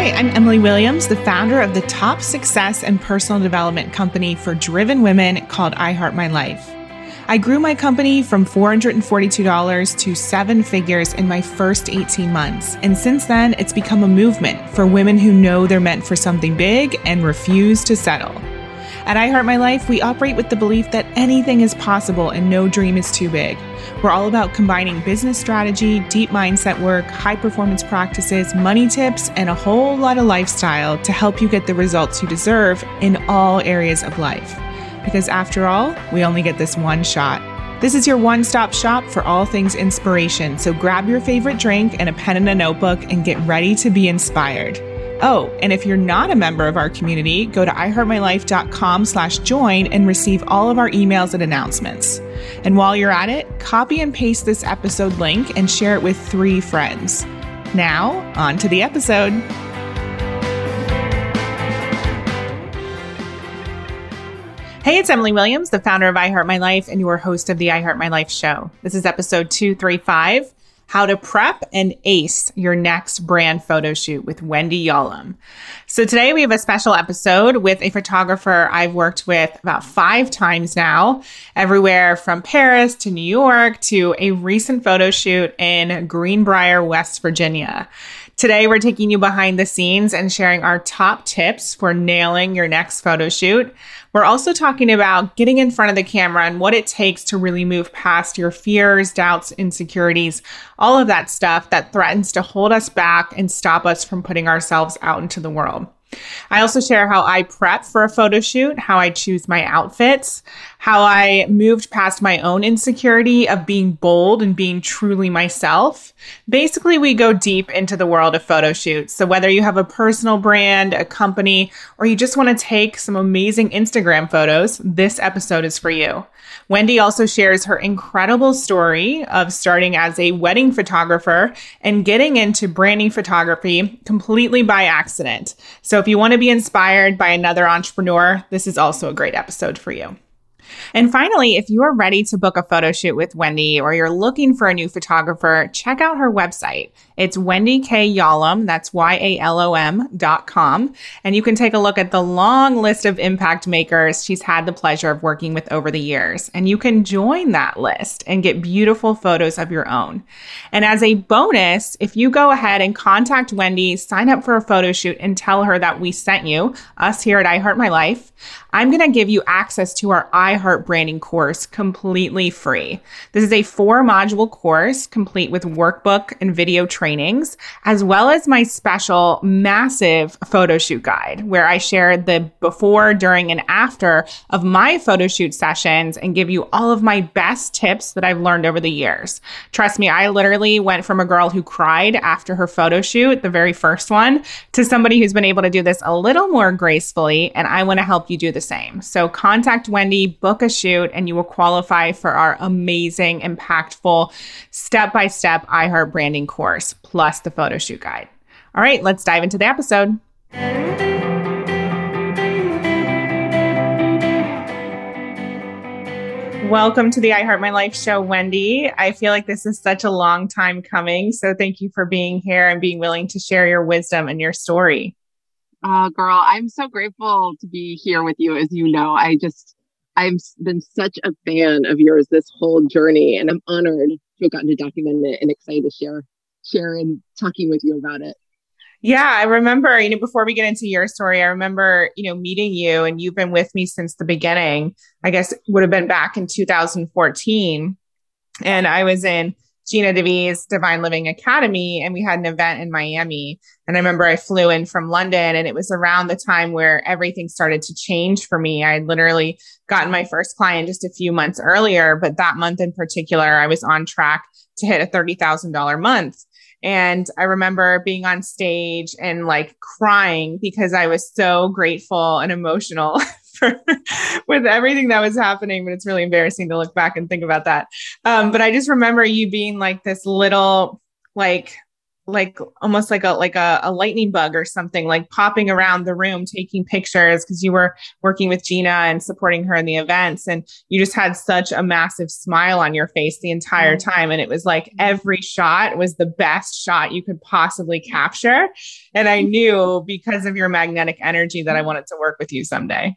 Hi, I'm Emily Williams, the founder of the top success and personal development company for driven women called I Heart My Life. I grew my company from $442 to seven figures in my first 18 months. And since then, it's become a movement for women who know they're meant for something big and refuse to settle. At I Heart My Life, we operate with the belief that anything is possible and no dream is too big. We're all about combining business strategy, deep mindset work, high performance practices, money tips, and a whole lot of lifestyle to help you get the results you deserve in all areas of life. Because after all, we only get this one shot. This is your one stop shop for all things inspiration. So grab your favorite drink and a pen and a notebook and get ready to be inspired. Oh, and if you're not a member of our community, go to iheartmylife.com slash join and receive all of our emails and announcements. And while you're at it, copy and paste this episode link and share it with three friends. Now, on to the episode. Hey, it's Emily Williams, the founder of I Heart My Life and your host of the I Heart My Life show. This is episode 235 how to prep and ace your next brand photo shoot with Wendy Yalom. So today we have a special episode with a photographer I've worked with about five times now, everywhere from Paris to New York to a recent photo shoot in Greenbrier, West Virginia. Today, we're taking you behind the scenes and sharing our top tips for nailing your next photo shoot. We're also talking about getting in front of the camera and what it takes to really move past your fears, doubts, insecurities, all of that stuff that threatens to hold us back and stop us from putting ourselves out into the world. I also share how I prep for a photo shoot, how I choose my outfits, how I moved past my own insecurity of being bold and being truly myself. Basically, we go deep into the world of photo shoots. So, whether you have a personal brand, a company, or you just want to take some amazing Instagram photos, this episode is for you. Wendy also shares her incredible story of starting as a wedding photographer and getting into branding photography completely by accident. So, if you want to be inspired by another entrepreneur, this is also a great episode for you. And finally, if you are ready to book a photo shoot with Wendy or you're looking for a new photographer, check out her website. It's Wendy K. Yalom, that's Y A L O M dot com. And you can take a look at the long list of impact makers she's had the pleasure of working with over the years. And you can join that list and get beautiful photos of your own. And as a bonus, if you go ahead and contact Wendy, sign up for a photo shoot, and tell her that we sent you, us here at I Heart My Life, I'm going to give you access to our iHeart branding course completely free. This is a four module course complete with workbook and video trainings, as well as my special massive photo shoot guide where I share the before, during, and after of my photo shoot sessions and give you all of my best tips that I've learned over the years. Trust me, I literally went from a girl who cried after her photo shoot, the very first one, to somebody who's been able to do this a little more gracefully. And I want to help you do the same. So contact Wendy, book a shoot, and you will qualify for our amazing, impactful, step by step iHeart branding course, plus the photo shoot guide. All right, let's dive into the episode. Welcome to the I Heart My Life show, Wendy. I feel like this is such a long time coming. So thank you for being here and being willing to share your wisdom and your story. Oh, girl, I'm so grateful to be here with you. As you know, I just, I've been such a fan of yours this whole journey, and I'm honored to have gotten to document it and excited to share, share and talking with you about it. Yeah, I remember, you know, before we get into your story, I remember, you know, meeting you and you've been with me since the beginning. I guess would have been back in 2014. And I was in Gina DeVee's Divine Living Academy, and we had an event in Miami. And I remember I flew in from London, and it was around the time where everything started to change for me. I had literally gotten my first client just a few months earlier, but that month in particular, I was on track to hit a $30,000 month. And I remember being on stage and like crying because I was so grateful and emotional for, with everything that was happening, but it's really embarrassing to look back and think about that. Um, but I just remember you being like this little, like, like almost like a like a, a lightning bug or something like popping around the room taking pictures because you were working with gina and supporting her in the events and you just had such a massive smile on your face the entire mm-hmm. time and it was like every shot was the best shot you could possibly capture and i knew because of your magnetic energy that i wanted to work with you someday.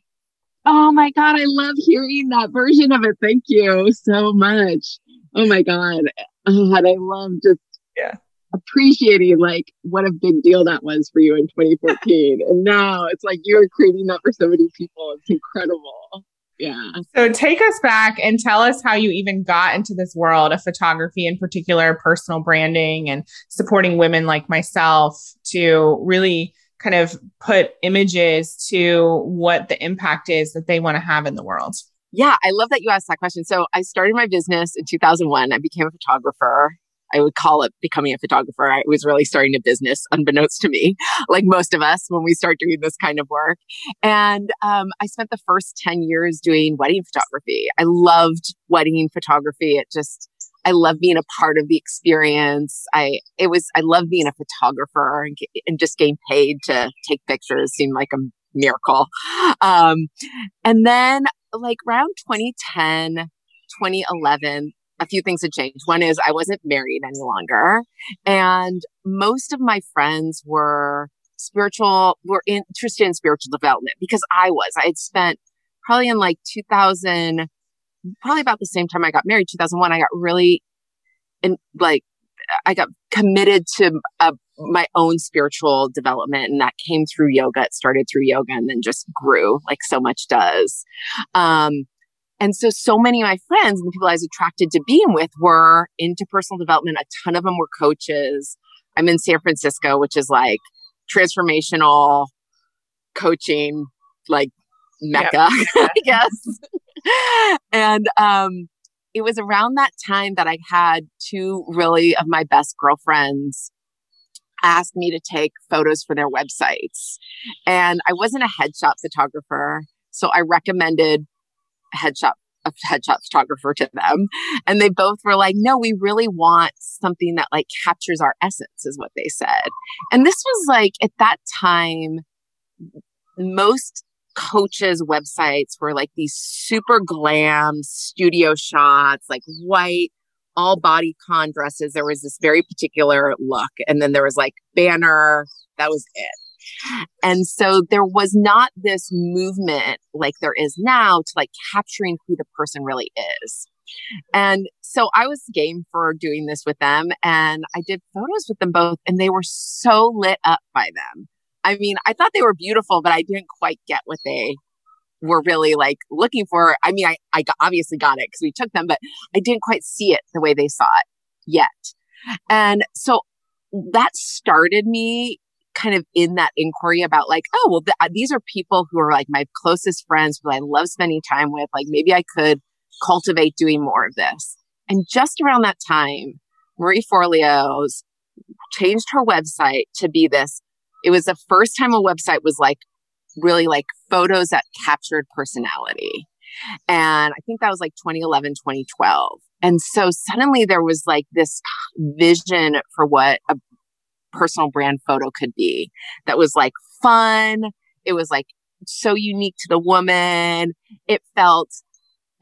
Oh my god i love hearing that version of it. Thank you so much. Oh my god. Oh, and i love just yeah appreciating like what a big deal that was for you in 2014 and now it's like you're creating that for so many people. It's incredible. Yeah. So take us back and tell us how you even got into this world of photography in particular personal branding and supporting women like myself to really kind of put images to what the impact is that they want to have in the world. Yeah, I love that you asked that question. So I started my business in 2001. I became a photographer I would call it becoming a photographer. I was really starting a business, unbeknownst to me, like most of us when we start doing this kind of work. And um, I spent the first 10 years doing wedding photography. I loved wedding photography. It just, I love being a part of the experience. I, it was, I love being a photographer and, and just getting paid to take pictures seemed like a miracle. Um, and then like around 2010, 2011, a few things had changed. One is I wasn't married any longer. And most of my friends were spiritual, were interested in spiritual development because I was. I had spent probably in like 2000, probably about the same time I got married, 2001, I got really in like, I got committed to a, my own spiritual development and that came through yoga. It started through yoga and then just grew like so much does. Um, and so, so many of my friends and the people I was attracted to being with were into personal development. A ton of them were coaches. I'm in San Francisco, which is like transformational coaching, like mecca, yep. I guess. and um, it was around that time that I had two really of my best girlfriends ask me to take photos for their websites. And I wasn't a headshot photographer. So I recommended headshot a headshot photographer to them. And they both were like no we really want something that like captures our essence is what they said. And this was like at that time most coaches websites were like these super glam studio shots like white all body con dresses. There was this very particular look. And then there was like banner. That was it and so there was not this movement like there is now to like capturing who the person really is. And so I was game for doing this with them and I did photos with them both and they were so lit up by them. I mean, I thought they were beautiful, but I didn't quite get what they were really like looking for. I mean, I, I obviously got it because we took them, but I didn't quite see it the way they saw it yet. And so that started me kind of in that inquiry about like, oh, well, th- these are people who are like my closest friends who I love spending time with. Like maybe I could cultivate doing more of this. And just around that time, Marie Forleo's changed her website to be this. It was the first time a website was like really like photos that captured personality. And I think that was like 2011, 2012. And so suddenly there was like this vision for what a personal brand photo could be that was like fun. It was like so unique to the woman. It felt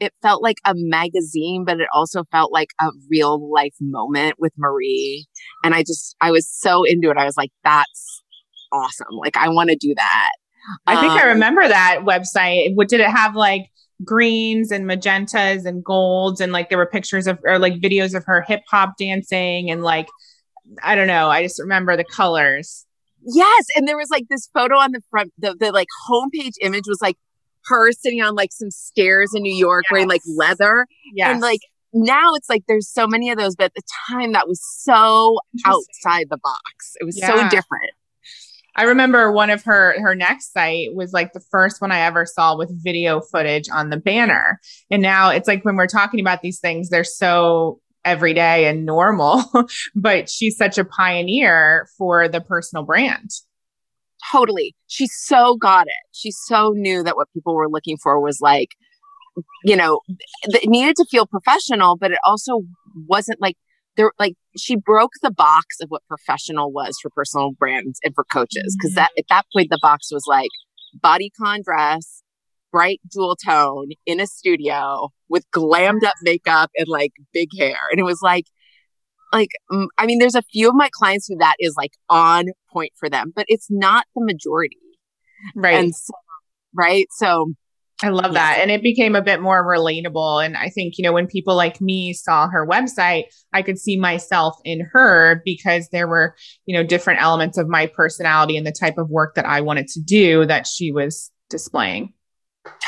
it felt like a magazine, but it also felt like a real life moment with Marie. And I just, I was so into it. I was like, that's awesome. Like, I want to do that. I think um, I remember that website. What did it have like greens and magentas and golds? And like there were pictures of, or like videos of her hip hop dancing and like I don't know. I just remember the colors. Yes, and there was like this photo on the front. The the like homepage image was like her sitting on like some stairs in New York yes. wearing like leather. Yeah, and like now it's like there's so many of those, but at the time that was so outside the box. It was yeah. so different. I remember one of her her next site was like the first one I ever saw with video footage on the banner. And now it's like when we're talking about these things, they're so everyday and normal, but she's such a pioneer for the personal brand. Totally. She so got it. She so knew that what people were looking for was like, you know, it needed to feel professional, but it also wasn't like there like she broke the box of what professional was for personal brands and for coaches because mm-hmm. that at that point the box was like bodycon dress bright jewel tone in a studio with glammed up makeup and like big hair and it was like like i mean there's a few of my clients who that is like on point for them but it's not the majority right and so, right so I love that. And it became a bit more relatable. And I think, you know, when people like me saw her website, I could see myself in her because there were, you know, different elements of my personality and the type of work that I wanted to do that she was displaying.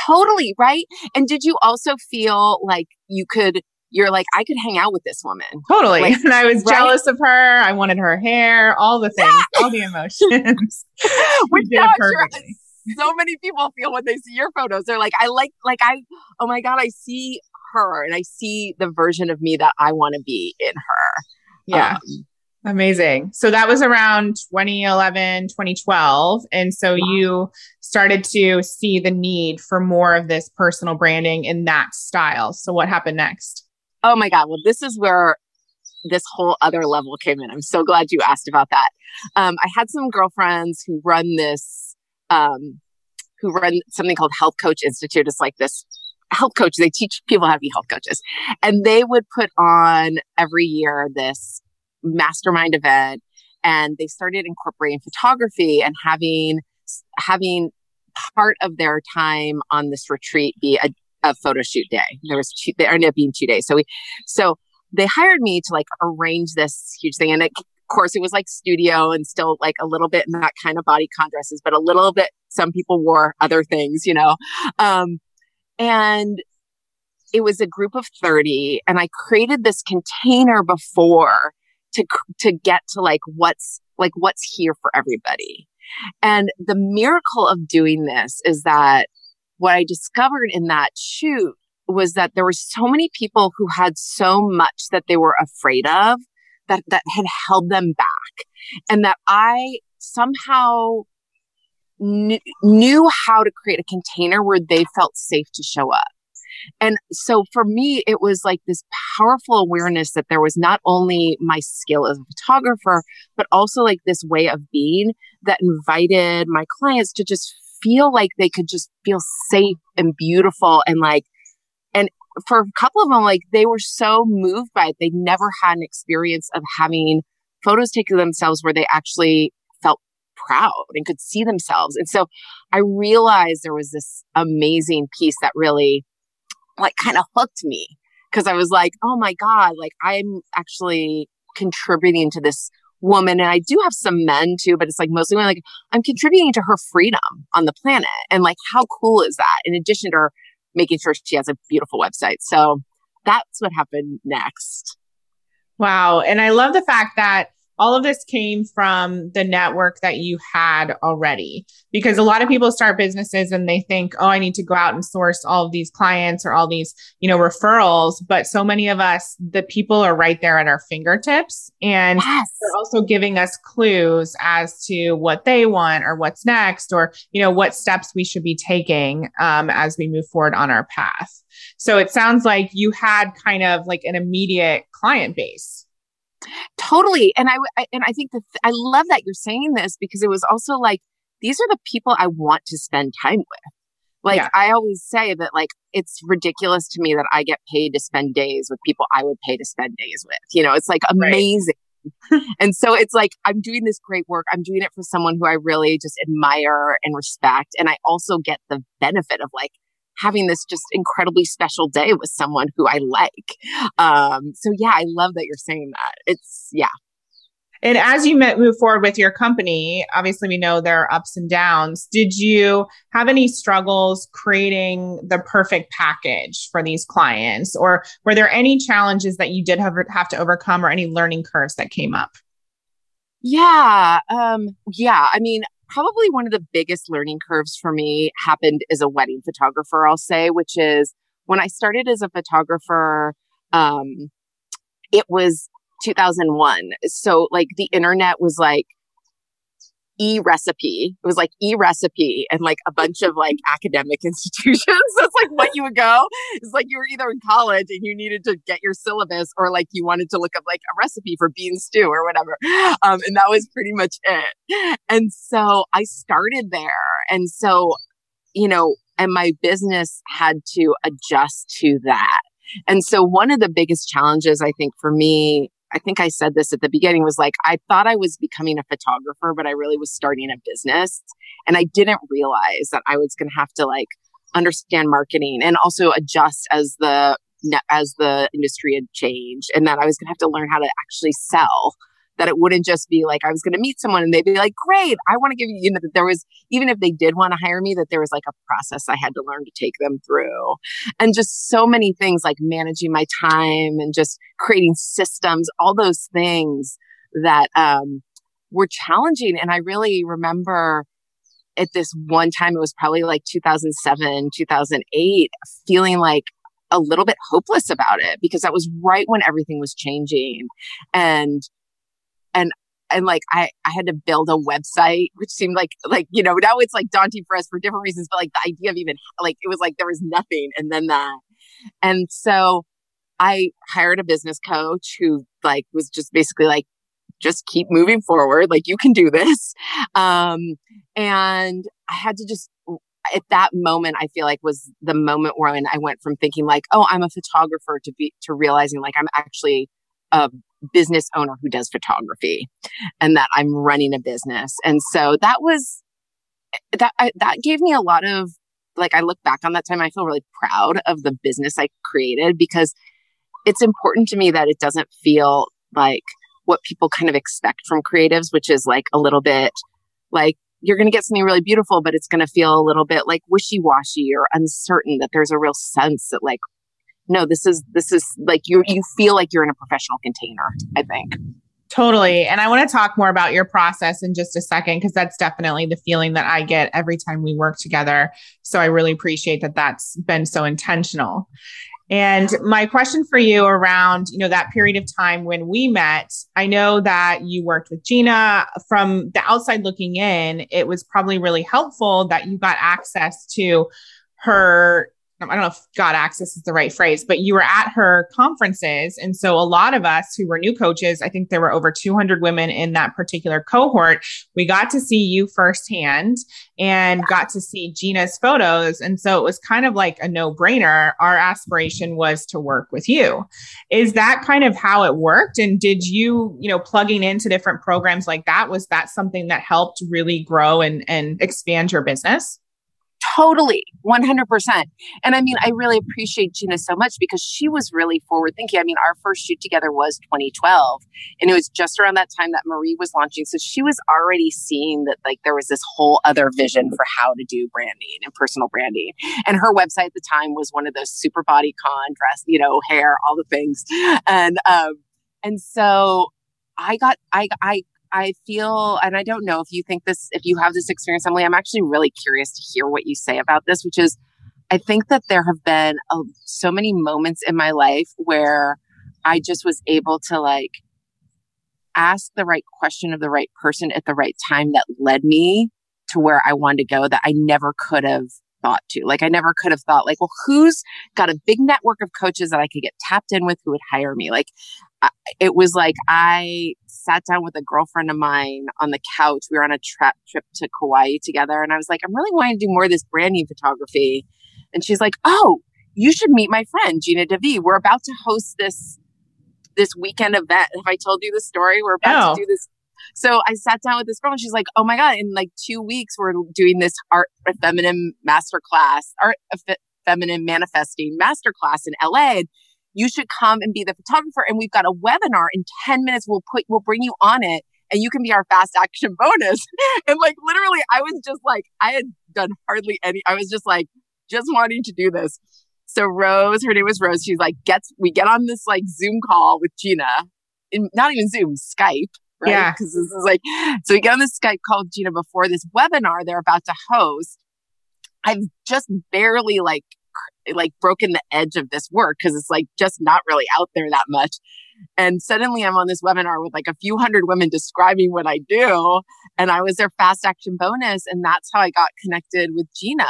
Totally. Right. And did you also feel like you could you're like, I could hang out with this woman. Totally. Like, and I was right? jealous of her. I wanted her hair, all the things, all the emotions. Which did perfectly so many people feel when they see your photos. They're like, I like, like, I, oh my God, I see her and I see the version of me that I want to be in her. Yeah. Um, Amazing. So that was around 2011, 2012. And so you started to see the need for more of this personal branding in that style. So what happened next? Oh my God. Well, this is where this whole other level came in. I'm so glad you asked about that. Um, I had some girlfriends who run this um, who run something called Health Coach Institute. It's like this health coach. They teach people how to be health coaches. And they would put on every year this mastermind event. And they started incorporating photography and having having part of their time on this retreat be a, a photo shoot day. There was two, there ended up being two days. So we so they hired me to like arrange this huge thing and it of course, it was like studio and still like a little bit in that kind of body con dresses, but a little bit, some people wore other things, you know? Um, and it was a group of 30 and I created this container before to, to get to like what's, like what's here for everybody. And the miracle of doing this is that what I discovered in that shoot was that there were so many people who had so much that they were afraid of that that had held them back and that I somehow kn- knew how to create a container where they felt safe to show up. And so for me, it was like this powerful awareness that there was not only my skill as a photographer, but also like this way of being that invited my clients to just feel like they could just feel safe and beautiful and like and for a couple of them, like they were so moved by it. They never had an experience of having photos taken of themselves where they actually felt proud and could see themselves. And so I realized there was this amazing piece that really like kind of hooked me because I was like, oh my God, like I'm actually contributing to this woman and I do have some men too, but it's like mostly women like I'm contributing to her freedom on the planet. And like how cool is that? In addition to her making sure she has a beautiful website. So that's what happened next. Wow. And I love the fact that all of this came from the network that you had already. Because a lot of people start businesses and they think oh i need to go out and source all of these clients or all these you know referrals. But so many of us the people are right there at our fingertips. And yes. they're also giving us clues as to what they want or what's next or you know what steps we should be taking um, as we move forward on our path. So it sounds like you had kind of like an immediate client base Totally. And I, I and I think that I love that you're saying this because it was also like these are the people I want to spend time with. Like yeah. I always say that like it's ridiculous to me that I get paid to spend days with people I would pay to spend days with. You know, it's like amazing. Right. and so it's like I'm doing this great work. I'm doing it for someone who I really just admire and respect and I also get the benefit of like having this just incredibly special day with someone who I like. Um, so yeah, I love that you're saying that. It's yeah. And as you move forward with your company, obviously we know there are ups and downs. Did you have any struggles creating the perfect package for these clients, or were there any challenges that you did have, have to overcome, or any learning curves that came up? Yeah, um, yeah. I mean, probably one of the biggest learning curves for me happened as a wedding photographer, I'll say, which is when I started as a photographer, um, it was 2001. So like the internet was like e recipe. It was like e recipe and like a bunch of like academic institutions. That's like what you would go. It's like you were either in college and you needed to get your syllabus or like you wanted to look up like a recipe for bean stew or whatever. Um, and that was pretty much it. And so I started there. And so, you know, and my business had to adjust to that. And so one of the biggest challenges I think for me I think I said this at the beginning was like, I thought I was becoming a photographer, but I really was starting a business. And I didn't realize that I was going to have to like understand marketing and also adjust as the, as the industry had changed and that I was going to have to learn how to actually sell that it wouldn't just be like I was going to meet someone and they'd be like, great, I want to give you, you know, that there was, even if they did want to hire me, that there was like a process I had to learn to take them through. And just so many things like managing my time and just creating systems, all those things that um, were challenging. And I really remember at this one time, it was probably like 2007, 2008, feeling like a little bit hopeless about it because that was right when everything was changing. And and and like I, I had to build a website, which seemed like like you know now it's like daunting for us for different reasons, but like the idea of even like it was like there was nothing, and then that, and so I hired a business coach who like was just basically like just keep moving forward, like you can do this, um, and I had to just at that moment I feel like was the moment when I went from thinking like oh I'm a photographer to be to realizing like I'm actually a business owner who does photography and that I'm running a business. And so that was that I, that gave me a lot of like I look back on that time I feel really proud of the business I created because it's important to me that it doesn't feel like what people kind of expect from creatives which is like a little bit like you're going to get something really beautiful but it's going to feel a little bit like wishy-washy or uncertain that there's a real sense that like no, this is this is like you you feel like you're in a professional container, I think. Totally. And I want to talk more about your process in just a second because that's definitely the feeling that I get every time we work together. So I really appreciate that that's been so intentional. And my question for you around, you know, that period of time when we met, I know that you worked with Gina from the outside looking in. It was probably really helpful that you got access to her I don't know if got access is the right phrase, but you were at her conferences. And so a lot of us who were new coaches, I think there were over 200 women in that particular cohort. We got to see you firsthand and got to see Gina's photos. And so it was kind of like a no brainer. Our aspiration was to work with you. Is that kind of how it worked? And did you, you know, plugging into different programs like that, was that something that helped really grow and, and expand your business? Totally, 100%. And I mean, I really appreciate Gina so much because she was really forward thinking. I mean, our first shoot together was 2012, and it was just around that time that Marie was launching. So she was already seeing that, like, there was this whole other vision for how to do branding and personal branding. And her website at the time was one of those super body con dress, you know, hair, all the things. And, um, and so I got, I, I I feel, and I don't know if you think this, if you have this experience, Emily, I'm actually really curious to hear what you say about this, which is I think that there have been uh, so many moments in my life where I just was able to like ask the right question of the right person at the right time that led me to where I wanted to go that I never could have thought to. Like I never could have thought like, well, who's got a big network of coaches that I could get tapped in with who would hire me? Like it was like I sat down with a girlfriend of mine on the couch. We were on a tra- trip to Kauai together, and I was like, I'm really wanting to do more of this branding photography. And she's like, Oh, you should meet my friend Gina DeVee. We're about to host this this weekend event. Have I told you the story? We're about oh. to do this. So I sat down with this girl, and she's like, Oh my god! In like two weeks, we're doing this art feminine masterclass, art feminine manifesting masterclass in LA you should come and be the photographer. And we've got a webinar in 10 minutes. We'll put, we'll bring you on it and you can be our fast action bonus. and like literally, I was just like, I had done hardly any, I was just like, just wanting to do this. So Rose, her name was Rose. She's like, gets, we get on this like Zoom call with Gina, in, not even Zoom, Skype. Right? Yeah. Because this is like, so we get on this Skype call with Gina before this webinar they're about to host. I've just barely like like broken the edge of this work because it's like just not really out there that much. And suddenly I'm on this webinar with like a few hundred women describing what I do. And I was their fast action bonus. And that's how I got connected with Gina.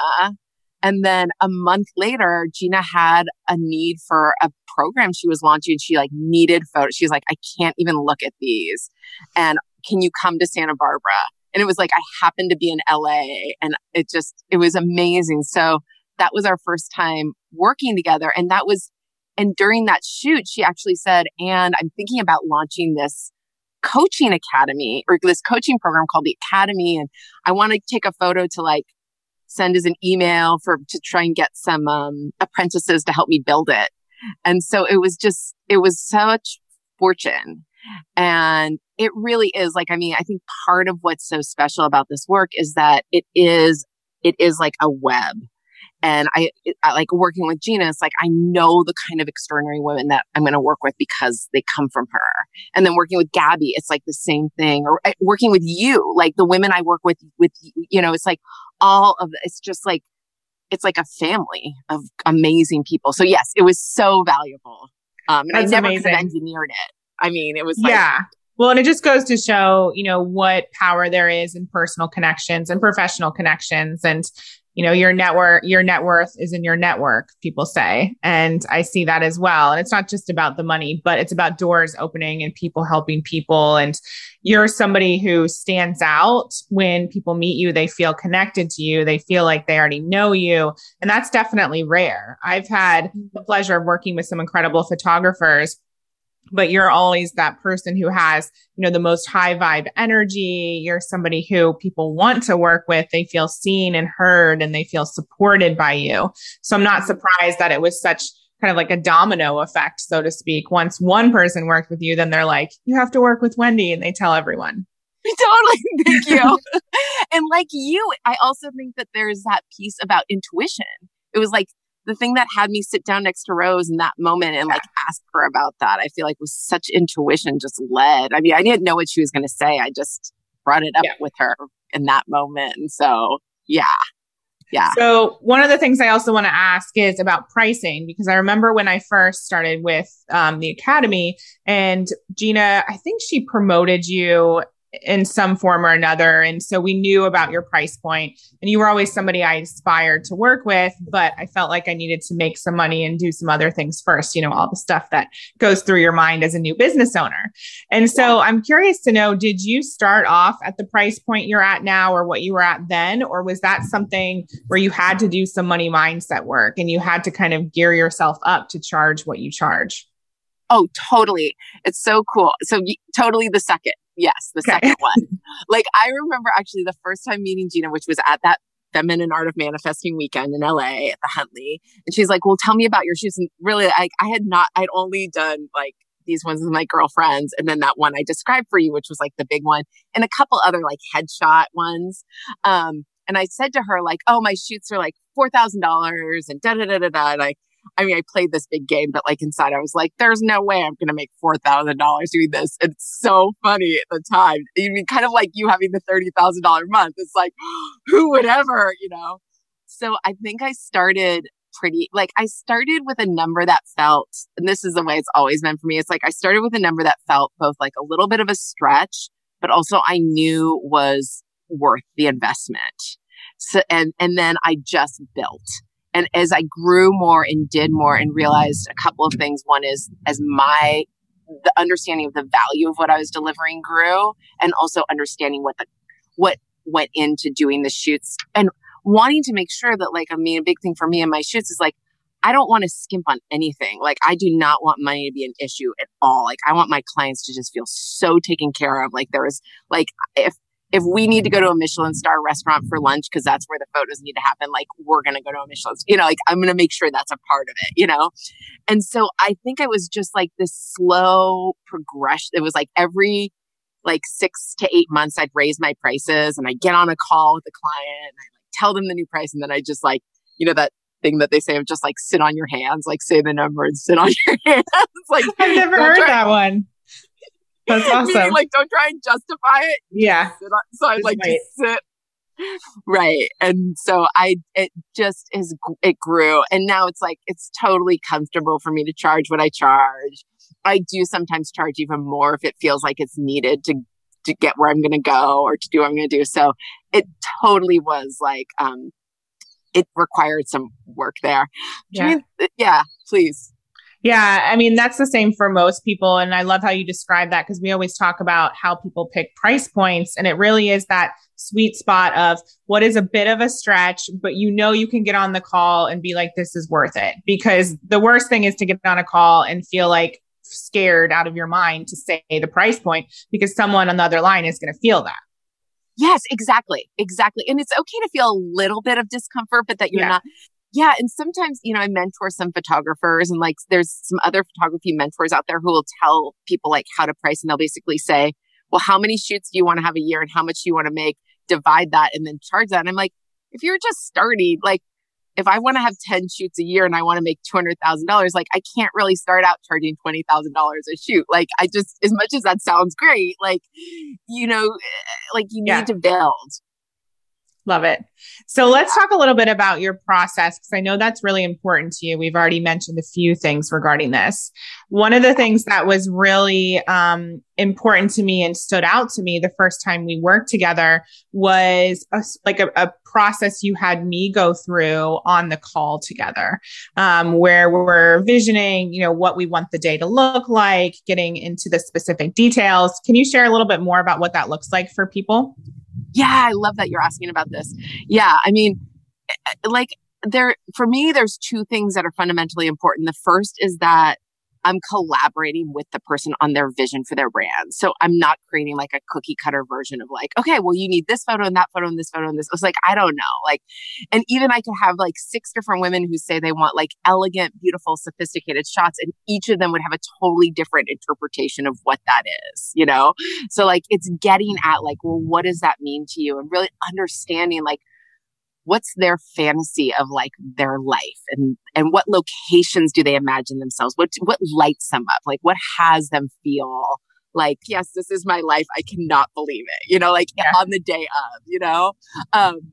And then a month later, Gina had a need for a program she was launching. She like needed photos. She's like, I can't even look at these. And can you come to Santa Barbara? And it was like, I happened to be in LA and it just, it was amazing. So that was our first time working together. And that was, and during that shoot, she actually said, and I'm thinking about launching this coaching academy or this coaching program called the academy. And I want to take a photo to like send as an email for to try and get some um, apprentices to help me build it. And so it was just, it was such fortune. And it really is like, I mean, I think part of what's so special about this work is that it is, it is like a web. And I, I like working with Gina. It's like I know the kind of extraordinary women that I'm going to work with because they come from her. And then working with Gabby, it's like the same thing. Or uh, working with you, like the women I work with, with you know, it's like all of it's just like it's like a family of amazing people. So yes, it was so valuable. Um, and That's I never amazing. could have engineered it. I mean, it was like, yeah. Well, and it just goes to show, you know, what power there is in personal connections and professional connections. And, you know, your network, your net worth is in your network, people say. And I see that as well. And it's not just about the money, but it's about doors opening and people helping people. And you're somebody who stands out when people meet you, they feel connected to you, they feel like they already know you. And that's definitely rare. I've had the pleasure of working with some incredible photographers but you're always that person who has you know the most high vibe energy. You're somebody who people want to work with. They feel seen and heard and they feel supported by you. So i'm not surprised that it was such kind of like a domino effect so to speak. Once one person worked with you then they're like you have to work with wendy and they tell everyone. Totally. Thank you. And like you i also think that there's that piece about intuition. It was like the thing that had me sit down next to Rose in that moment and like ask her about that, I feel like was such intuition just led. I mean, I didn't know what she was going to say. I just brought it up yeah. with her in that moment. And so, yeah. Yeah. So, one of the things I also want to ask is about pricing because I remember when I first started with um, the academy and Gina, I think she promoted you in some form or another. And so we knew about your price point, and you were always somebody I aspired to work with, but I felt like I needed to make some money and do some other things first, you know, all the stuff that goes through your mind as a new business owner. And so I'm curious to know did you start off at the price point you're at now or what you were at then? Or was that something where you had to do some money mindset work and you had to kind of gear yourself up to charge what you charge? Oh, totally. It's so cool. So, totally the second. Yes, the okay. second one. like I remember actually the first time meeting Gina, which was at that feminine art of manifesting weekend in LA at the Huntley. And she's like, Well, tell me about your shoes. And really, I, I had not, I'd only done like these ones with my girlfriends. And then that one I described for you, which was like the big one, and a couple other like headshot ones. Um, and I said to her, like, oh, my shoots are like $4,000 and da da da da da. Like, I mean, I played this big game, but like inside, I was like, there's no way I'm going to make $4,000 doing this. It's so funny at the time. I mean, kind of like you having the $30,000 month. It's like, who would ever, you know? So I think I started pretty, like, I started with a number that felt, and this is the way it's always been for me. It's like I started with a number that felt both like a little bit of a stretch, but also I knew was worth the investment. So, and, and then I just built. And as I grew more and did more and realized a couple of things, one is as my the understanding of the value of what I was delivering grew, and also understanding what the what went into doing the shoots and wanting to make sure that like I mean a big thing for me in my shoots is like I don't want to skimp on anything. Like I do not want money to be an issue at all. Like I want my clients to just feel so taken care of. Like there is like if if we need to go to a Michelin star restaurant for lunch because that's where the photos need to happen, like we're going to go to a Michelin, you know, like I'm going to make sure that's a part of it, you know? And so I think I was just like this slow progression. It was like every like six to eight months, I'd raise my prices and I get on a call with the client and I like tell them the new price. And then I just like, you know, that thing that they say of just like sit on your hands, like say the number and sit on your hands. like I've never heard try- that one. That's awesome. Meaning, like, don't try and justify it. Yeah. So I like wait. just sit right and so i it just is it grew and now it's like it's totally comfortable for me to charge what i charge i do sometimes charge even more if it feels like it's needed to to get where i'm going to go or to do what i'm going to do so it totally was like um it required some work there yeah, yeah please yeah, I mean, that's the same for most people. And I love how you describe that because we always talk about how people pick price points. And it really is that sweet spot of what is a bit of a stretch, but you know you can get on the call and be like, this is worth it. Because the worst thing is to get on a call and feel like scared out of your mind to say the price point because someone on the other line is going to feel that. Yes, exactly. Exactly. And it's okay to feel a little bit of discomfort, but that you're yeah. not yeah. And sometimes, you know, I mentor some photographers and like there's some other photography mentors out there who will tell people like how to price and they'll basically say, well, how many shoots do you want to have a year and how much do you want to make? Divide that and then charge that. And I'm like, if you're just starting, like if I want to have 10 shoots a year and I want to make $200,000, like I can't really start out charging $20,000 a shoot. Like I just, as much as that sounds great, like, you know, eh, like you yeah. need to build. Love it. So let's talk a little bit about your process because I know that's really important to you. We've already mentioned a few things regarding this. One of the things that was really um, important to me and stood out to me the first time we worked together was a, like a, a, process you had me go through on the call together, um, where we're visioning, you know, what we want the day to look like, getting into the specific details. Can you share a little bit more about what that looks like for people? Yeah, I love that you're asking about this. Yeah, I mean, eh, eh, like there for me there's two things that are fundamentally important. The first is that I'm collaborating with the person on their vision for their brand. So I'm not creating like a cookie cutter version of like, okay, well, you need this photo and that photo and this photo and this. It's like, I don't know. Like, and even I could have like six different women who say they want like elegant, beautiful, sophisticated shots, and each of them would have a totally different interpretation of what that is, you know? So like, it's getting at like, well, what does that mean to you? And really understanding like, what's their fantasy of like their life? And and what locations do they imagine themselves? What what lights them up? Like what has them feel like yes this is my life. I cannot believe it you know like yeah. on the day of you know? Um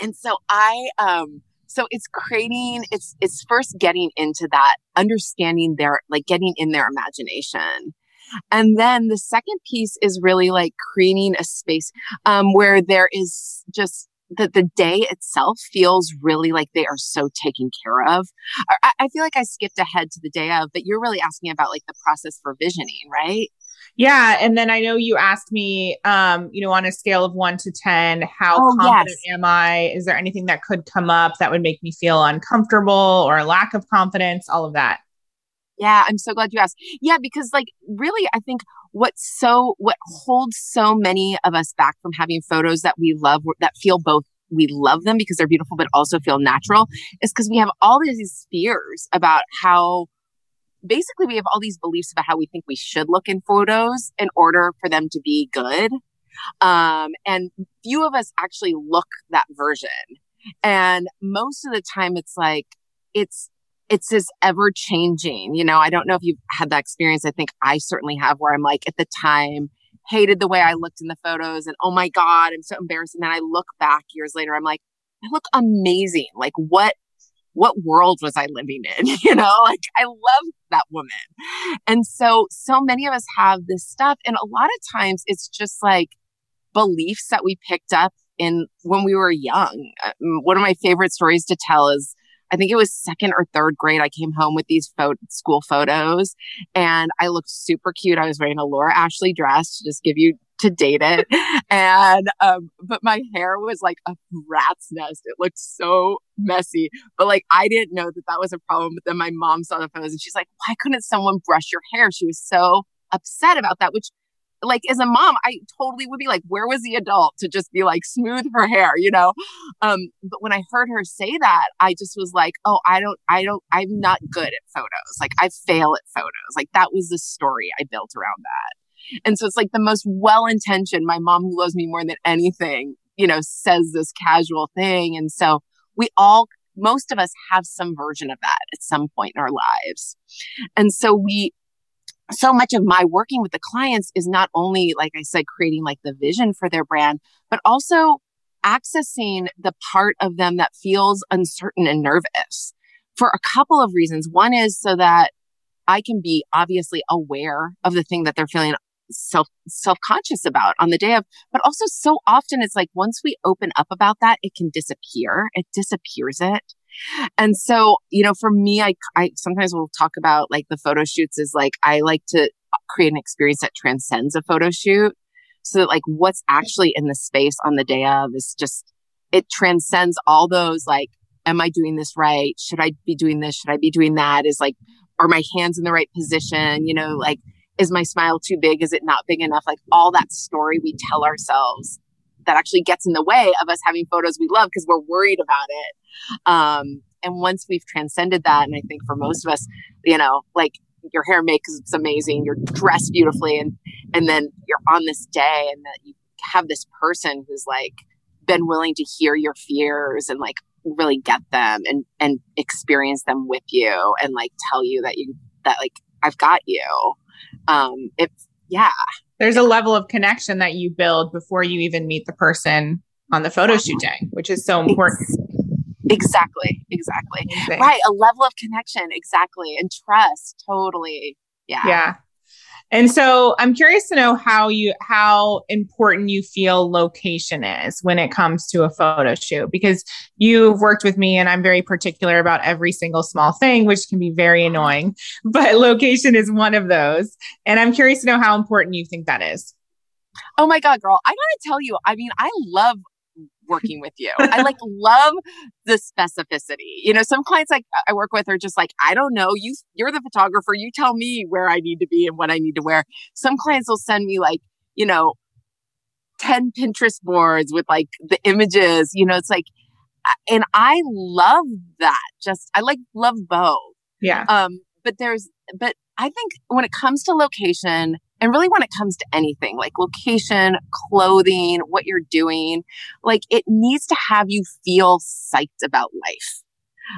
and so i um so it's creating it's it's first getting into that understanding their like getting in their imagination. And then the second piece is really like creating a space um, where there is just that the day itself feels really like they are so taken care of. I, I feel like I skipped ahead to the day of, but you're really asking about like the process for visioning, right? Yeah. And then I know you asked me, um, you know, on a scale of one to 10, how oh, confident yes. am I? Is there anything that could come up that would make me feel uncomfortable or a lack of confidence? All of that. Yeah. I'm so glad you asked. Yeah. Because, like, really, I think what's so what holds so many of us back from having photos that we love that feel both we love them because they're beautiful but also feel natural is because we have all these fears about how basically we have all these beliefs about how we think we should look in photos in order for them to be good um, and few of us actually look that version and most of the time it's like it's it's this ever changing. You know, I don't know if you've had that experience. I think I certainly have where I'm like, at the time, hated the way I looked in the photos and oh my God, I'm so embarrassed. And then I look back years later, I'm like, I look amazing. Like what what world was I living in? You know, like I love that woman. And so, so many of us have this stuff. And a lot of times it's just like beliefs that we picked up in when we were young. Um, one of my favorite stories to tell is I think it was second or third grade. I came home with these pho- school photos and I looked super cute. I was wearing a Laura Ashley dress to just give you to date it. and, um, but my hair was like a rat's nest. It looked so messy, but like I didn't know that that was a problem. But then my mom saw the photos and she's like, why couldn't someone brush your hair? She was so upset about that, which like as a mom, I totally would be like, where was the adult to just be like smooth her hair, you know? Um, but when I heard her say that, I just was like, oh, I don't, I don't, I'm not good at photos. Like I fail at photos. Like that was the story I built around that. And so it's like the most well intentioned, my mom who loves me more than anything, you know, says this casual thing. And so we all most of us have some version of that at some point in our lives. And so we so much of my working with the clients is not only, like I said, creating like the vision for their brand, but also accessing the part of them that feels uncertain and nervous for a couple of reasons. One is so that I can be obviously aware of the thing that they're feeling self self-conscious about on the day of but also so often it's like once we open up about that it can disappear. It disappears it. And so you know for me i i sometimes will talk about like the photo shoots is like i like to create an experience that transcends a photo shoot so that like what's actually in the space on the day of is just it transcends all those like am i doing this right? Should i be doing this? Should i be doing that? Is like are my hands in the right position? You know like is my smile too big? Is it not big enough? Like all that story we tell ourselves that actually gets in the way of us having photos we love because we're worried about it. Um and once we've transcended that and i think for most of us you know like your hair makes it's amazing you're dressed beautifully and and then you're on this day and that you have this person who's like been willing to hear your fears and like really get them and and experience them with you and like tell you that you that like I've got you. Um it's yeah. There's a level of connection that you build before you even meet the person on the photo shoot day, which is so important. Exactly. Exactly. Right. A level of connection. Exactly. And trust. Totally. Yeah. Yeah. And so I'm curious to know how you how important you feel location is when it comes to a photo shoot because you've worked with me and I'm very particular about every single small thing which can be very annoying but location is one of those and I'm curious to know how important you think that is. Oh my god girl I got to tell you I mean I love working with you. I like love the specificity. You know, some clients like I work with are just like, I don't know, you you're the photographer, you tell me where I need to be and what I need to wear. Some clients will send me like, you know, 10 Pinterest boards with like the images, you know, it's like and I love that. Just I like love both. Yeah. Um but there's but I think when it comes to location, and really, when it comes to anything like location, clothing, what you're doing, like it needs to have you feel psyched about life.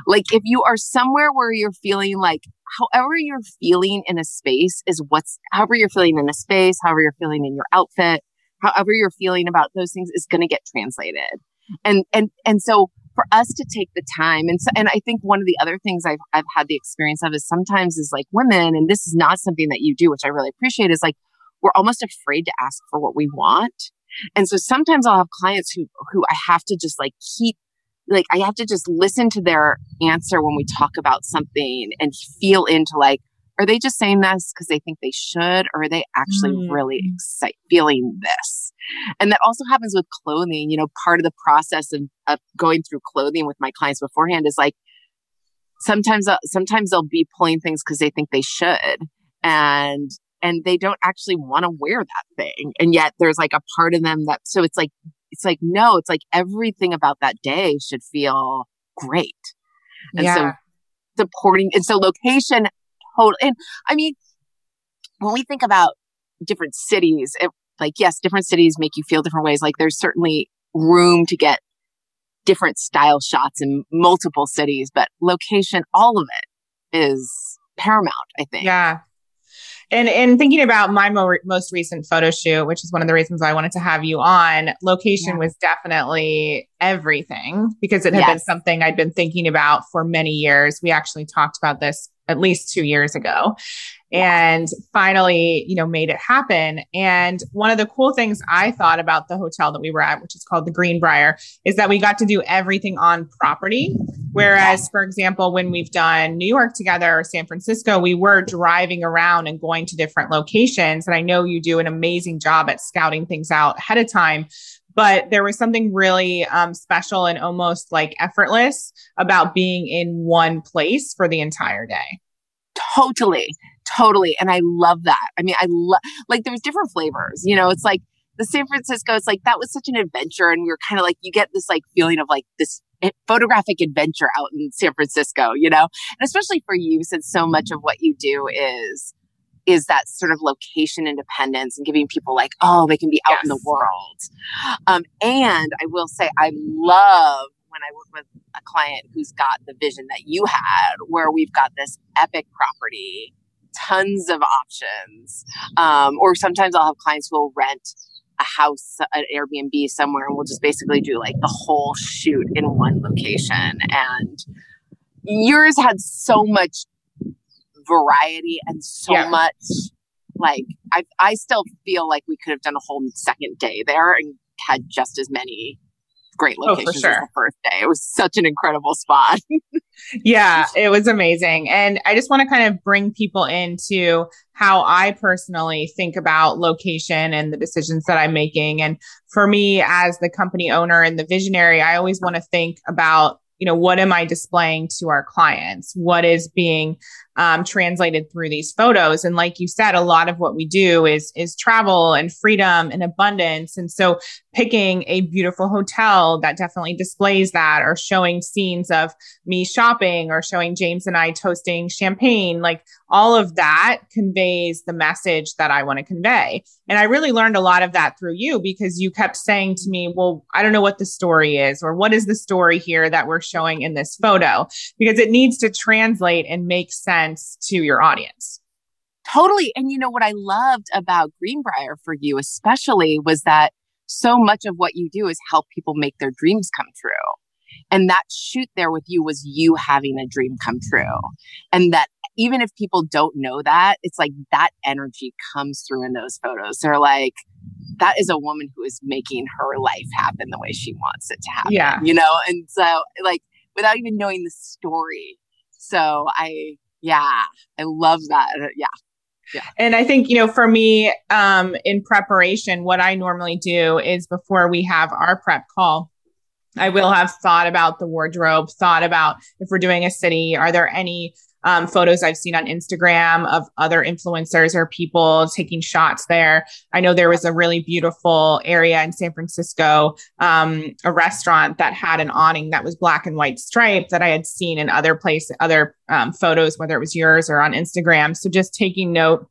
Like if you are somewhere where you're feeling like, however you're feeling in a space is what's, however you're feeling in a space, however you're feeling in your outfit, however you're feeling about those things is going to get translated. And, and, and so for us to take the time and so, and I think one of the other things I've I've had the experience of is sometimes is like women and this is not something that you do which I really appreciate is like we're almost afraid to ask for what we want. And so sometimes I'll have clients who who I have to just like keep like I have to just listen to their answer when we talk about something and feel into like are they just saying this because they think they should or are they actually mm. really excited feeling this and that also happens with clothing you know part of the process of, of going through clothing with my clients beforehand is like sometimes uh, sometimes they'll be pulling things because they think they should and and they don't actually want to wear that thing and yet there's like a part of them that so it's like it's like no it's like everything about that day should feel great and yeah. so supporting and so location total. And I mean, when we think about different cities, it, like, yes, different cities make you feel different ways. Like, there's certainly room to get different style shots in multiple cities, but location, all of it is paramount, I think. Yeah. And and thinking about my mo- most recent photo shoot, which is one of the reasons I wanted to have you on, location yeah. was definitely everything because it had yes. been something I'd been thinking about for many years. We actually talked about this at least two years ago and finally, you know, made it happen. And one of the cool things I thought about the hotel that we were at, which is called the Greenbrier, is that we got to do everything on property. Whereas, for example, when we've done New York together or San Francisco, we were driving around and going to different locations. And I know you do an amazing job at scouting things out ahead of time but there was something really um, special and almost like effortless about being in one place for the entire day. Totally, totally. And I love that. I mean, I love, like, there's different flavors, you know, it's like the San Francisco, it's like that was such an adventure. And we were kind of like, you get this like feeling of like this photographic adventure out in San Francisco, you know, and especially for you, since so much of what you do is is that sort of location independence and giving people like, oh, they can be out yes. in the world. Um, and I will say, I love when I work with a client who's got the vision that you had, where we've got this epic property, tons of options. Um, or sometimes I'll have clients who will rent a house, an Airbnb somewhere, and we'll just basically do like the whole shoot in one location. And yours had so much variety and so yeah. much like I I still feel like we could have done a whole second day there and had just as many great oh, locations oh, sure. as the first day. It was such an incredible spot. yeah, it was amazing. And I just want to kind of bring people into how I personally think about location and the decisions that I'm making. And for me, as the company owner and the visionary, I always want to think about you know what am i displaying to our clients what is being um, translated through these photos. And like you said a lot of what we do is is travel and freedom and abundance. And so picking a beautiful hotel that definitely displays that or showing scenes of me shopping or showing james and i toasting champagne like all of that conveys the message that i want to convey. And i really learned a lot of that through you because you kept saying to me well i don't know what the story is or what is the story here that we're showing in this photo? Because it needs to translate and make sense sense to your audience. Totally. And you know what I loved about Greenbrier for you, especially, was that so much of what you do is help people make their dreams come true. And that shoot there with you was you having a dream come true. And that even if people don't know that, it's like that energy comes through in those photos. They're like, that is a woman who is making her life happen the way she wants it to happen. Yeah. You know, and so like without even knowing the story. So I yeah, I love that. Uh, yeah. Yeah. And I think, you know, for me, um, in preparation, what I normally do is before we have our prep call, I will have thought about the wardrobe, thought about if we're doing a city, are there any um, photos I've seen on Instagram of other influencers or people taking shots there. I know there was a really beautiful area in San Francisco, um, a restaurant that had an awning that was black and white striped that I had seen in other places, other um, photos, whether it was yours or on Instagram. So just taking note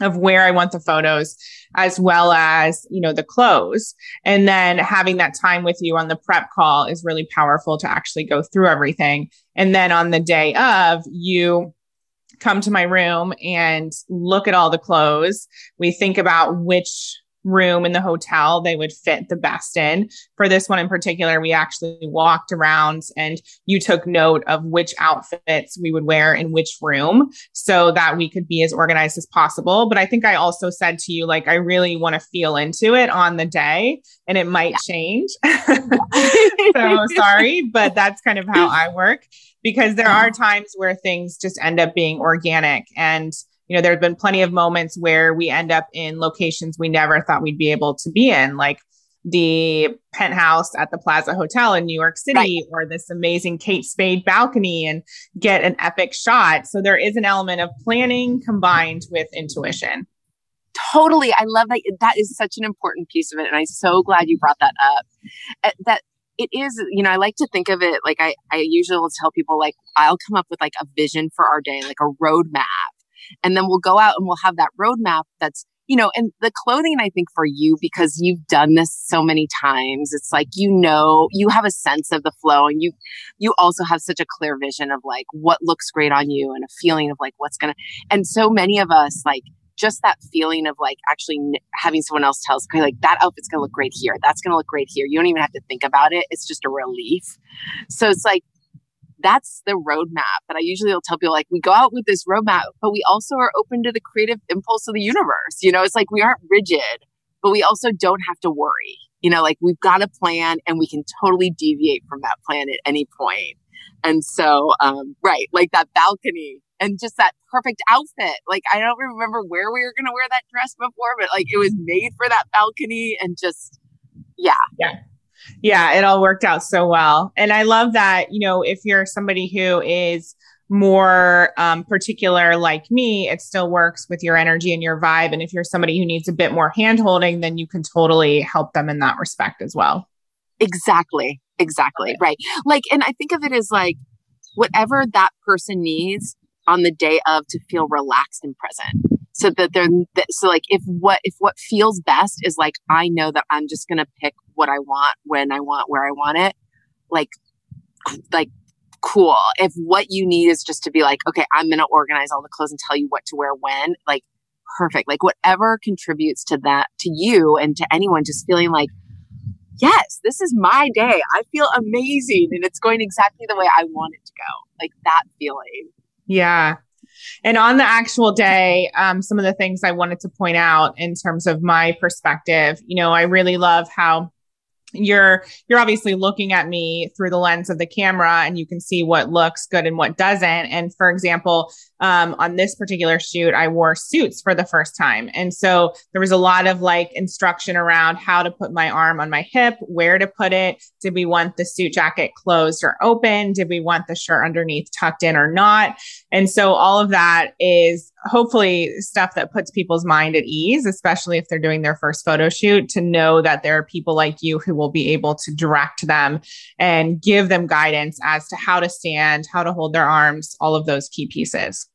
of where I want the photos as well as, you know, the clothes. And then having that time with you on the prep call is really powerful to actually go through everything. And then on the day of, you come to my room and look at all the clothes. We think about which room in the hotel they would fit the best in. For this one in particular, we actually walked around and you took note of which outfits we would wear in which room so that we could be as organized as possible. But I think I also said to you, like, I really want to feel into it on the day and it might yeah. change. so sorry, but that's kind of how I work because there are times where things just end up being organic and you know, there have been plenty of moments where we end up in locations we never thought we'd be able to be in, like the penthouse at the Plaza Hotel in New York City right. or this amazing Kate Spade balcony and get an epic shot. So there is an element of planning combined with intuition. Totally. I love that. That is such an important piece of it. And I'm so glad you brought that up. Uh, that it is, you know, I like to think of it like I, I usually will tell people, like, I'll come up with like a vision for our day, like a roadmap and then we'll go out and we'll have that roadmap that's, you know, and the clothing, I think for you, because you've done this so many times, it's like, you know, you have a sense of the flow and you, you also have such a clear vision of like what looks great on you and a feeling of like what's going to, and so many of us like, just that feeling of like actually having someone else tell us, like that outfit's gonna look great here. That's gonna look great here. You don't even have to think about it. It's just a relief. So it's like that's the roadmap that I usually will tell people like we go out with this roadmap, but we also are open to the creative impulse of the universe. You know, it's like we aren't rigid, but we also don't have to worry. You know, like we've got a plan and we can totally deviate from that plan at any point. And so, um, right, like that balcony and just that perfect outfit. Like I don't remember where we were going to wear that dress before, but like it was made for that balcony and just, yeah. Yeah yeah, it all worked out so well. And I love that, you know, if you're somebody who is more um, particular like me, it still works with your energy and your vibe. And if you're somebody who needs a bit more hand holding, then you can totally help them in that respect as well. Exactly. Exactly. Right. Like, and I think of it as like whatever that person needs on the day of to feel relaxed and present so that they're so like if what if what feels best is like i know that i'm just gonna pick what i want when i want where i want it like like cool if what you need is just to be like okay i'm gonna organize all the clothes and tell you what to wear when like perfect. Like whatever contributes to that, to you and to anyone just feeling like, yes, this is my day. I feel amazing and it's going exactly the way I want it to go. Like that feeling. Yeah. And on the actual day, um, some of the things I wanted to point out in terms of my perspective, you know, I really love how you're you're obviously looking at me through the lens of the camera and you can see what looks good and what doesn't. And for example um, on this particular shoot i wore suits for the first time. And so there was a lot of like instruction around how to put my arm on my hip where to put it. Did we want the suit jacket closed or open? Did we want the shirt underneath tucked in or not? And so all of that is hopefully stuff that puts people's mind at ease, especially if they're doing their first photo shoot, to know that there are people like you who will be able to direct them and give them guidance as to how to stand, how to hold their arms, all of those key pieces.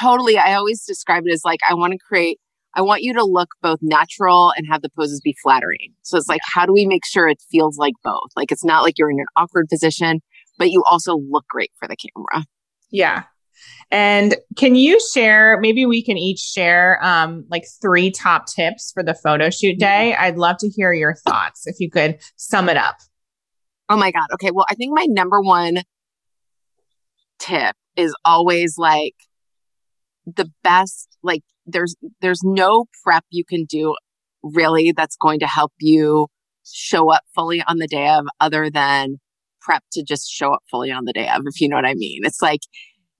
Totally. I always describe it as like, I want to create, I want you to look both natural and have the poses be flattering. So it's like, how do we make sure it feels like both? Like, it's not like you're in an awkward position, but you also look great for the camera. Yeah, and can you share, maybe we can each share um, like three top tips for the photo shoot mm-hmm. day? I'd love to hear your thoughts if you could sum it up. Oh my God. Okay. Well, I think my number one tip is always like the best, like there's, there's no prep you can do really that's going to help you show up fully on the day of other than prep to just show up fully on the day of, if you know what I mean. It's like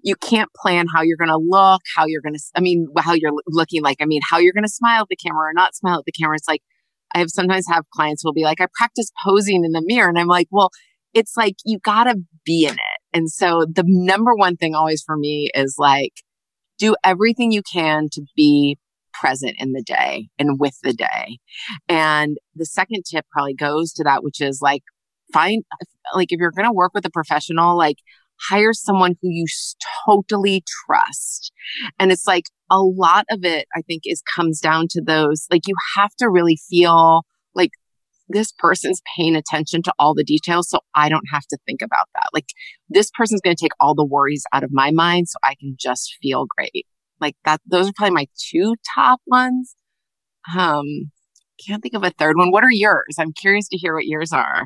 you can't plan how you're going to look, how you're going to, I mean, how you're looking like, I mean, how you're going to smile at the camera or not smile at the camera. It's like, I have sometimes have clients will be like, I practice posing in the mirror. And I'm like, well, it's like, you got to be in it. And so the number one thing always for me is like, do everything you can to be present in the day and with the day. And the second tip probably goes to that, which is like, find, like, if you're going to work with a professional, like, hire someone who you totally trust. And it's like a lot of it, I think, is comes down to those, like you have to really feel like this person's paying attention to all the details. So I don't have to think about that. Like this person's going to take all the worries out of my mind so I can just feel great. Like that, those are probably my two top ones. Um, can't think of a third one. What are yours? I'm curious to hear what yours are.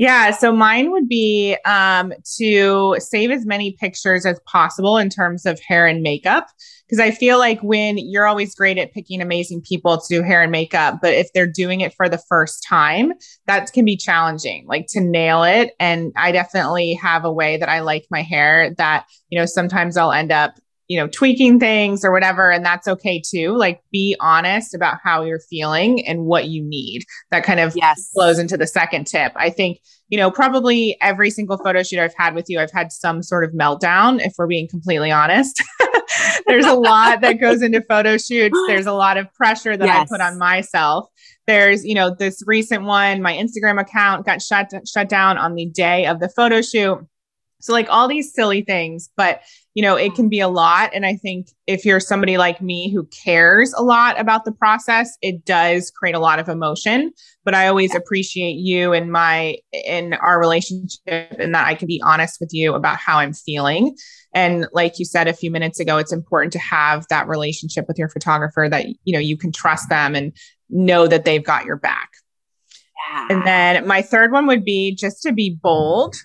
Yeah, so mine would be um, to save as many pictures as possible in terms of hair and makeup. Because I feel like when you're always great at picking amazing people to do hair and makeup, but if they're doing it for the first time, that can be challenging, like to nail it. And I definitely have a way that I like my hair that, you know, sometimes I'll end up you know, tweaking things or whatever. And that's okay too. Like be honest about how you're feeling and what you need. That kind of yes. flows into the second tip. I think, you know, probably every single photo shoot I've had with you, I've had some sort of meltdown, if we're being completely honest. There's a lot that goes into photo shoots. There's a lot of pressure that yes. I put on myself. There's, you know, this recent one, my Instagram account got shut shut down on the day of the photo shoot. So like all these silly things, but you know, it can be a lot. And I think if you're somebody like me who cares a lot about the process, it does create a lot of emotion. But I always appreciate you and my, in our relationship and that I can be honest with you about how I'm feeling. And like you said a few minutes ago, it's important to have that relationship with your photographer that, you know, you can trust them and know that they've got your back. And then my third one would be just to be bold.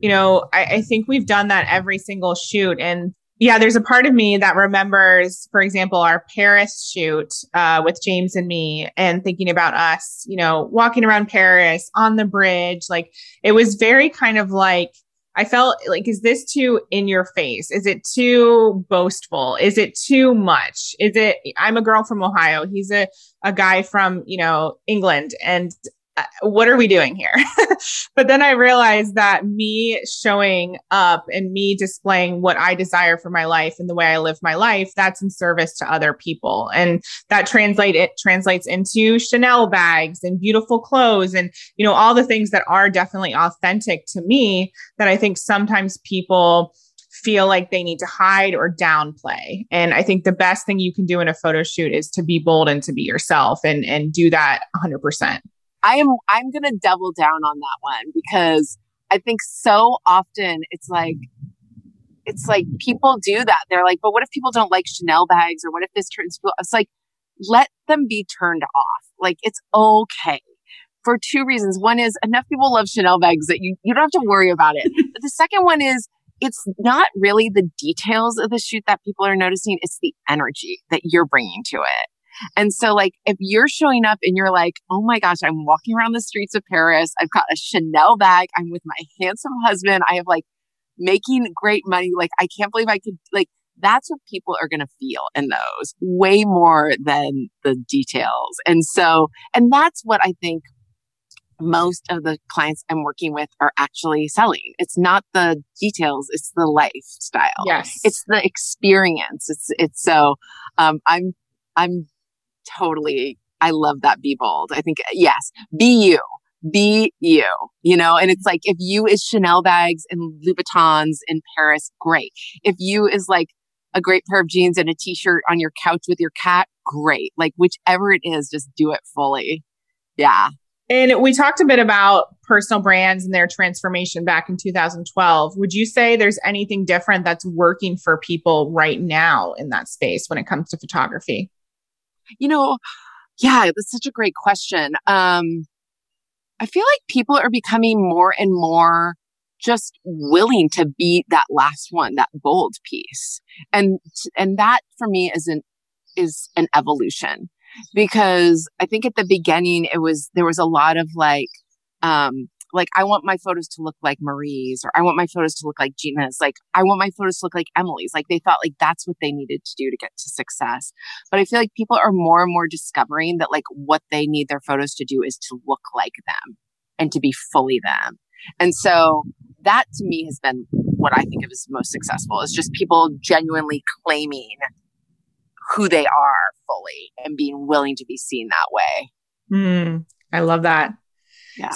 You know, I, I, think we've done that every single shoot. And yeah, there's a part of me that remembers, for example, our Paris shoot uh, with James and me and thinking about us, you know, walking around Paris on the bridge. Like it was very kind of like, I felt like, is this too in your face? Is it too boastful? Is it too much? Is it, I'm a girl from Ohio. He's a, a guy from, you know, England. And Uh, what are we doing here? but then I realized that me showing up and me displaying what I desire for my life and the way I live my life, that's in service to other people. And that translate it translates into Chanel bags and beautiful clothes and, you know, all the things that are definitely authentic to me that I think sometimes people feel like they need to hide or downplay. And I think the best thing you can do in a photo shoot is to be bold and to be yourself and and do that 100%. I am I'm going to double down on that one because I think so often it's like it's like people do that. They're like, but what if people don't like Chanel bags or what if this turns people? It's like, let them be turned off. Like it's okay for two reasons. One is enough people love Chanel bags that you, you don't have to worry about it. but the second one is it's not really the details of the shoot that people are noticing. It's the energy that you're bringing to it. And so, like, if you're showing up and you're like, oh my gosh, I'm walking around the streets of Paris, I've got a Chanel bag, I'm with my handsome husband, I have like making great money, like, I can't believe I could, like, that's what people are going to feel in those way more than the details. And so, and that's what I think most of the clients I'm working with are actually selling. It's not the details, it's the lifestyle. Yes. It's the experience. It's it's so um I'm I'm totally, I love that be bold. I think, yes, be you, be you, you know, and it's like, if you is Chanel bags and Louboutins in Paris, great. If you is like a great pair of jeans and a t-shirt on your couch with your cat, great. Like whichever it is, just do it fully. Yeah. And we talked a bit about personal brands and their transformation back in 2012. Would you say there's anything different that's working for people right now in that space when it comes to photography? You know, yeah, that's such a great question. Um, I feel like people are becoming more and more just willing to be that last one, that bold piece. And, and that for me is an, is an evolution because I think at the beginning it was, there was a lot of like, um, like I want my photos to look like Marie's or I want my photos to look like Gina's. Like I want my photos to look like Emily's. Like they thought like that's what they needed to do to get to success. But I feel like people are more and more discovering that like what they need their photos to do is to look like them and to be fully them. And so that to me has been what I think of as most successful is just people genuinely claiming who they are fully and being willing to be seen that way. Mm, I love that.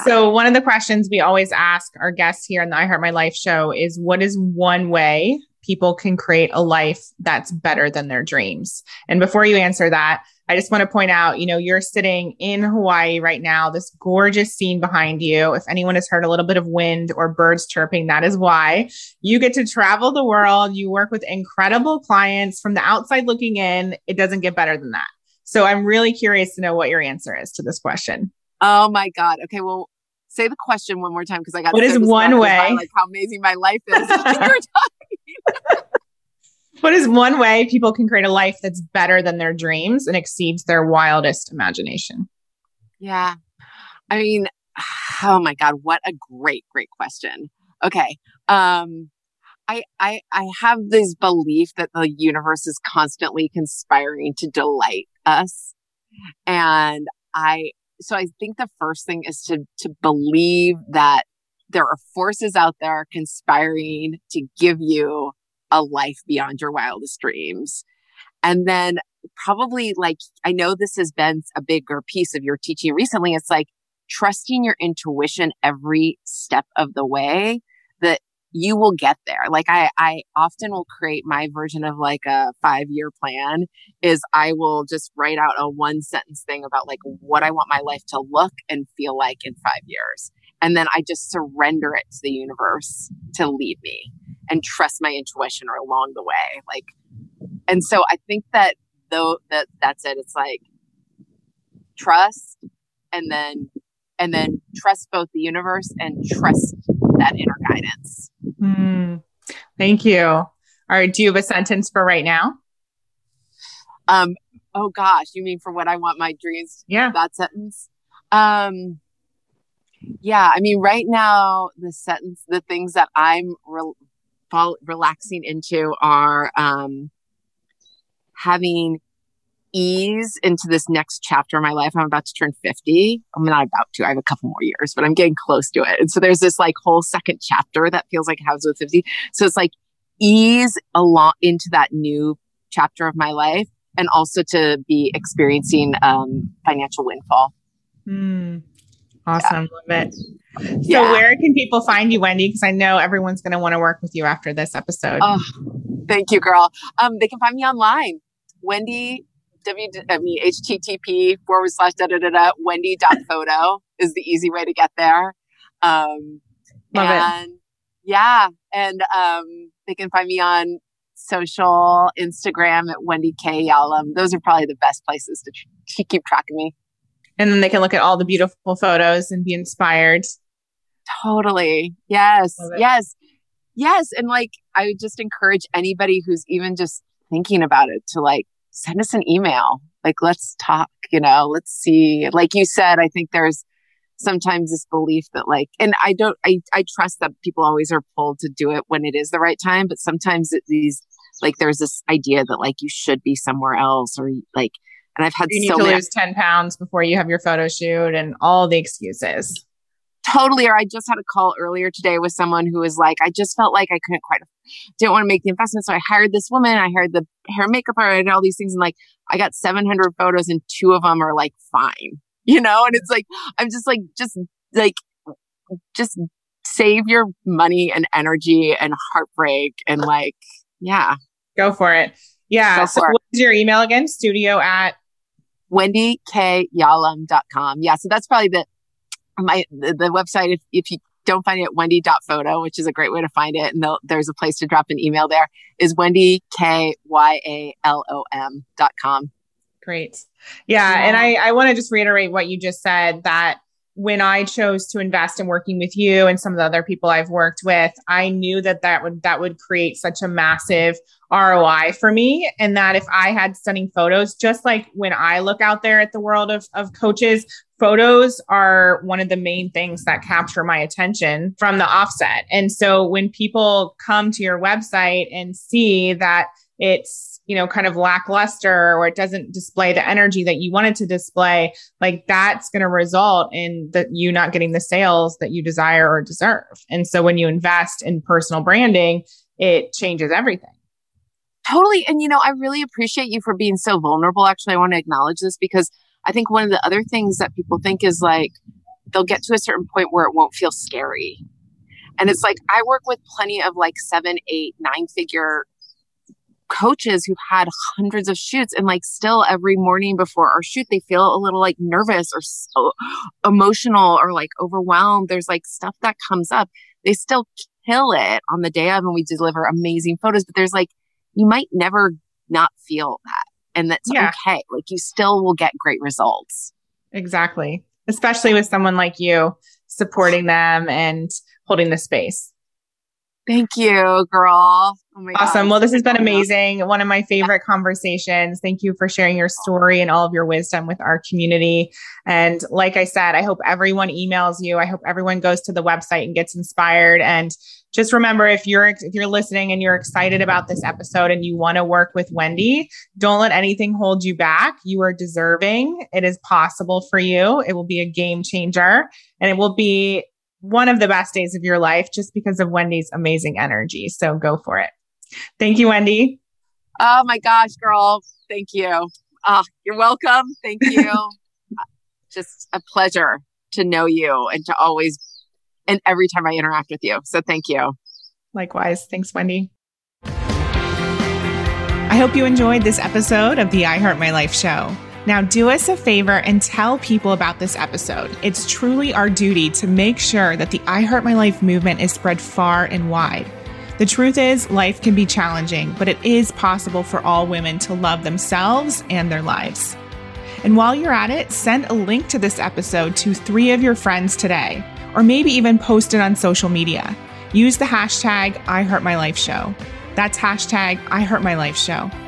So, one of the questions we always ask our guests here on the I Heart My Life show is what is one way people can create a life that's better than their dreams? And before you answer that, I just want to point out, you know, you're sitting in Hawaii right now, this gorgeous scene behind you. If anyone has heard a little bit of wind or birds chirping, that is why you get to travel the world. You work with incredible clients from the outside looking in. It doesn't get better than that. So I'm really curious to know what your answer is to this question. Oh my God. Okay. Well, say the question one more time because I got. What is one way? like how amazing my life is. what is one way people can create a life that's better than their dreams and exceeds their wildest imagination? Yeah. I mean, oh my God, what a great, great question. Okay. Um, I, I, I have this belief that the universe is constantly conspiring to delight us. And I, so I think the first thing is to to believe that there are forces out there conspiring to give you a life beyond your wildest dreams. And then probably like I know this has been a bigger piece of your teaching recently. It's like trusting your intuition every step of the way that you will get there. Like I, I often will create my version of like a five year plan is I will just write out a one sentence thing about like what I want my life to look and feel like in five years. And then I just surrender it to the universe to lead me and trust my intuition along the way. Like, and so I think that though that that's it. It's like trust and then and then trust both the universe and trust that inner guidance. Mm, thank you. All right. Do you have a sentence for right now? Um, oh gosh, you mean for what I want my dreams? Yeah. That sentence. Um, yeah, I mean, right now, the sentence, the things that I'm re- fall, relaxing into are um, having ease into this next chapter of my life. I'm about to turn 50. I'm not about to, I have a couple more years, but I'm getting close to it. And so there's this like whole second chapter that feels like it has with 50. So it's like ease a lot into that new chapter of my life and also to be experiencing um, financial windfall. Mm, awesome. Yeah. Love it. So yeah. where can people find you, Wendy? Because I know everyone's going to want to work with you after this episode. Oh, thank you, girl. Um, they can find me online. Wendy w I mean http forward slash da da da da wendy dot photo is the easy way to get there. Um, Love and it. yeah, and um, They can find me on social, Instagram at Wendy K Yalom. Those are probably the best places to, to keep track of me. And then they can look at all the beautiful photos and be inspired. Totally. Yes. Yes. Yes. And like, I would just encourage anybody who's even just thinking about it to like send us an email. Like, let's talk, you know, let's see. Like you said, I think there's sometimes this belief that like, and I don't, I, I trust that people always are pulled to do it when it is the right time. But sometimes it, these, like, there's this idea that like you should be somewhere else or like, and I've had you need to many. lose 10 pounds before you have your photo shoot and all the excuses. Totally or i just had a call earlier today with someone who was like i just felt like i couldn't quite didn't want to make the investment so i hired this woman i hired the hair makeup artist and all these things and like i got 700 photos and two of them are like fine you know and it's like i'm just like just like just save your money and energy and heartbreak and like yeah Go for it. Yeah. Go so what's your email again? Studio at wendykyalom.com yeah so that's probably the my the, the website if, if you don't find it at wendy.photo which is a great way to find it and there's a place to drop an email there is wendy k y a l o m dot com Great. Yeah. And I, I want to just reiterate what you just said that when I chose to invest in working with you and some of the other people I've worked with, I knew that that would, that would create such a massive ROI for me. And that if I had stunning photos, just like when I look out there at the world of, of coaches, photos are one of the main things that capture my attention from the offset. And so when people come to your website and see that it's you know kind of lackluster or it doesn't display the energy that you wanted to display like that's going to result in that you not getting the sales that you desire or deserve. And so when you invest in personal branding it changes everything. Totally. And you know i really appreciate you for being so vulnerable. Actually i want to acknowledge this because i think one of the other things that people think is like they'll get to a certain point where it won't feel scary. And it's like i work with plenty of like seven eight nine figure coaches who've had hundreds of shoots and like still every morning before our shoot they feel a little like nervous or so emotional or like overwhelmed. There's like stuff that comes up. They still kill it on the day of and we deliver amazing photos but there's like you might never not feel that and that's Yeah. okay. Like you still will get great results. Exactly. Especially with someone like you supporting them and holding the space thank you girl oh my Awesome. Well, this has been amazing. One of my favorite conversations. Thank you for sharing your story and all of your wisdom with our community. And like I said, I hope everyone emails you. I hope everyone goes to the website and gets inspired. And just remember if you're if you're listening and you're excited about this episode and you want to work with Wendy, don't let anything hold you back. You are deserving. It is possible for you. It will be a game changer and it will be one of the best days of your life just because of Wendy's amazing energy. So go for it. Thank you, Wendy. Oh my gosh, girl. Thank you. Ah, you're welcome. Thank you. Just a pleasure to know you and to always and every time I interact with you. So thank you. Likewise. Thanks, Wendy. I hope you enjoyed this episode of the I Heart My Life show. Now, do us a favor and tell people about this episode. It's truly our duty to make sure that the I Heart My Life movement is spread far and wide. The truth is, life can be challenging, but it is possible for all women to love themselves and their lives. And while you're at it, send a link to this episode to three of your friends today, or maybe even post it on social media. Use the hashtag IHeartMyLifeShow. That's hashtag IHeartMyLifeShow.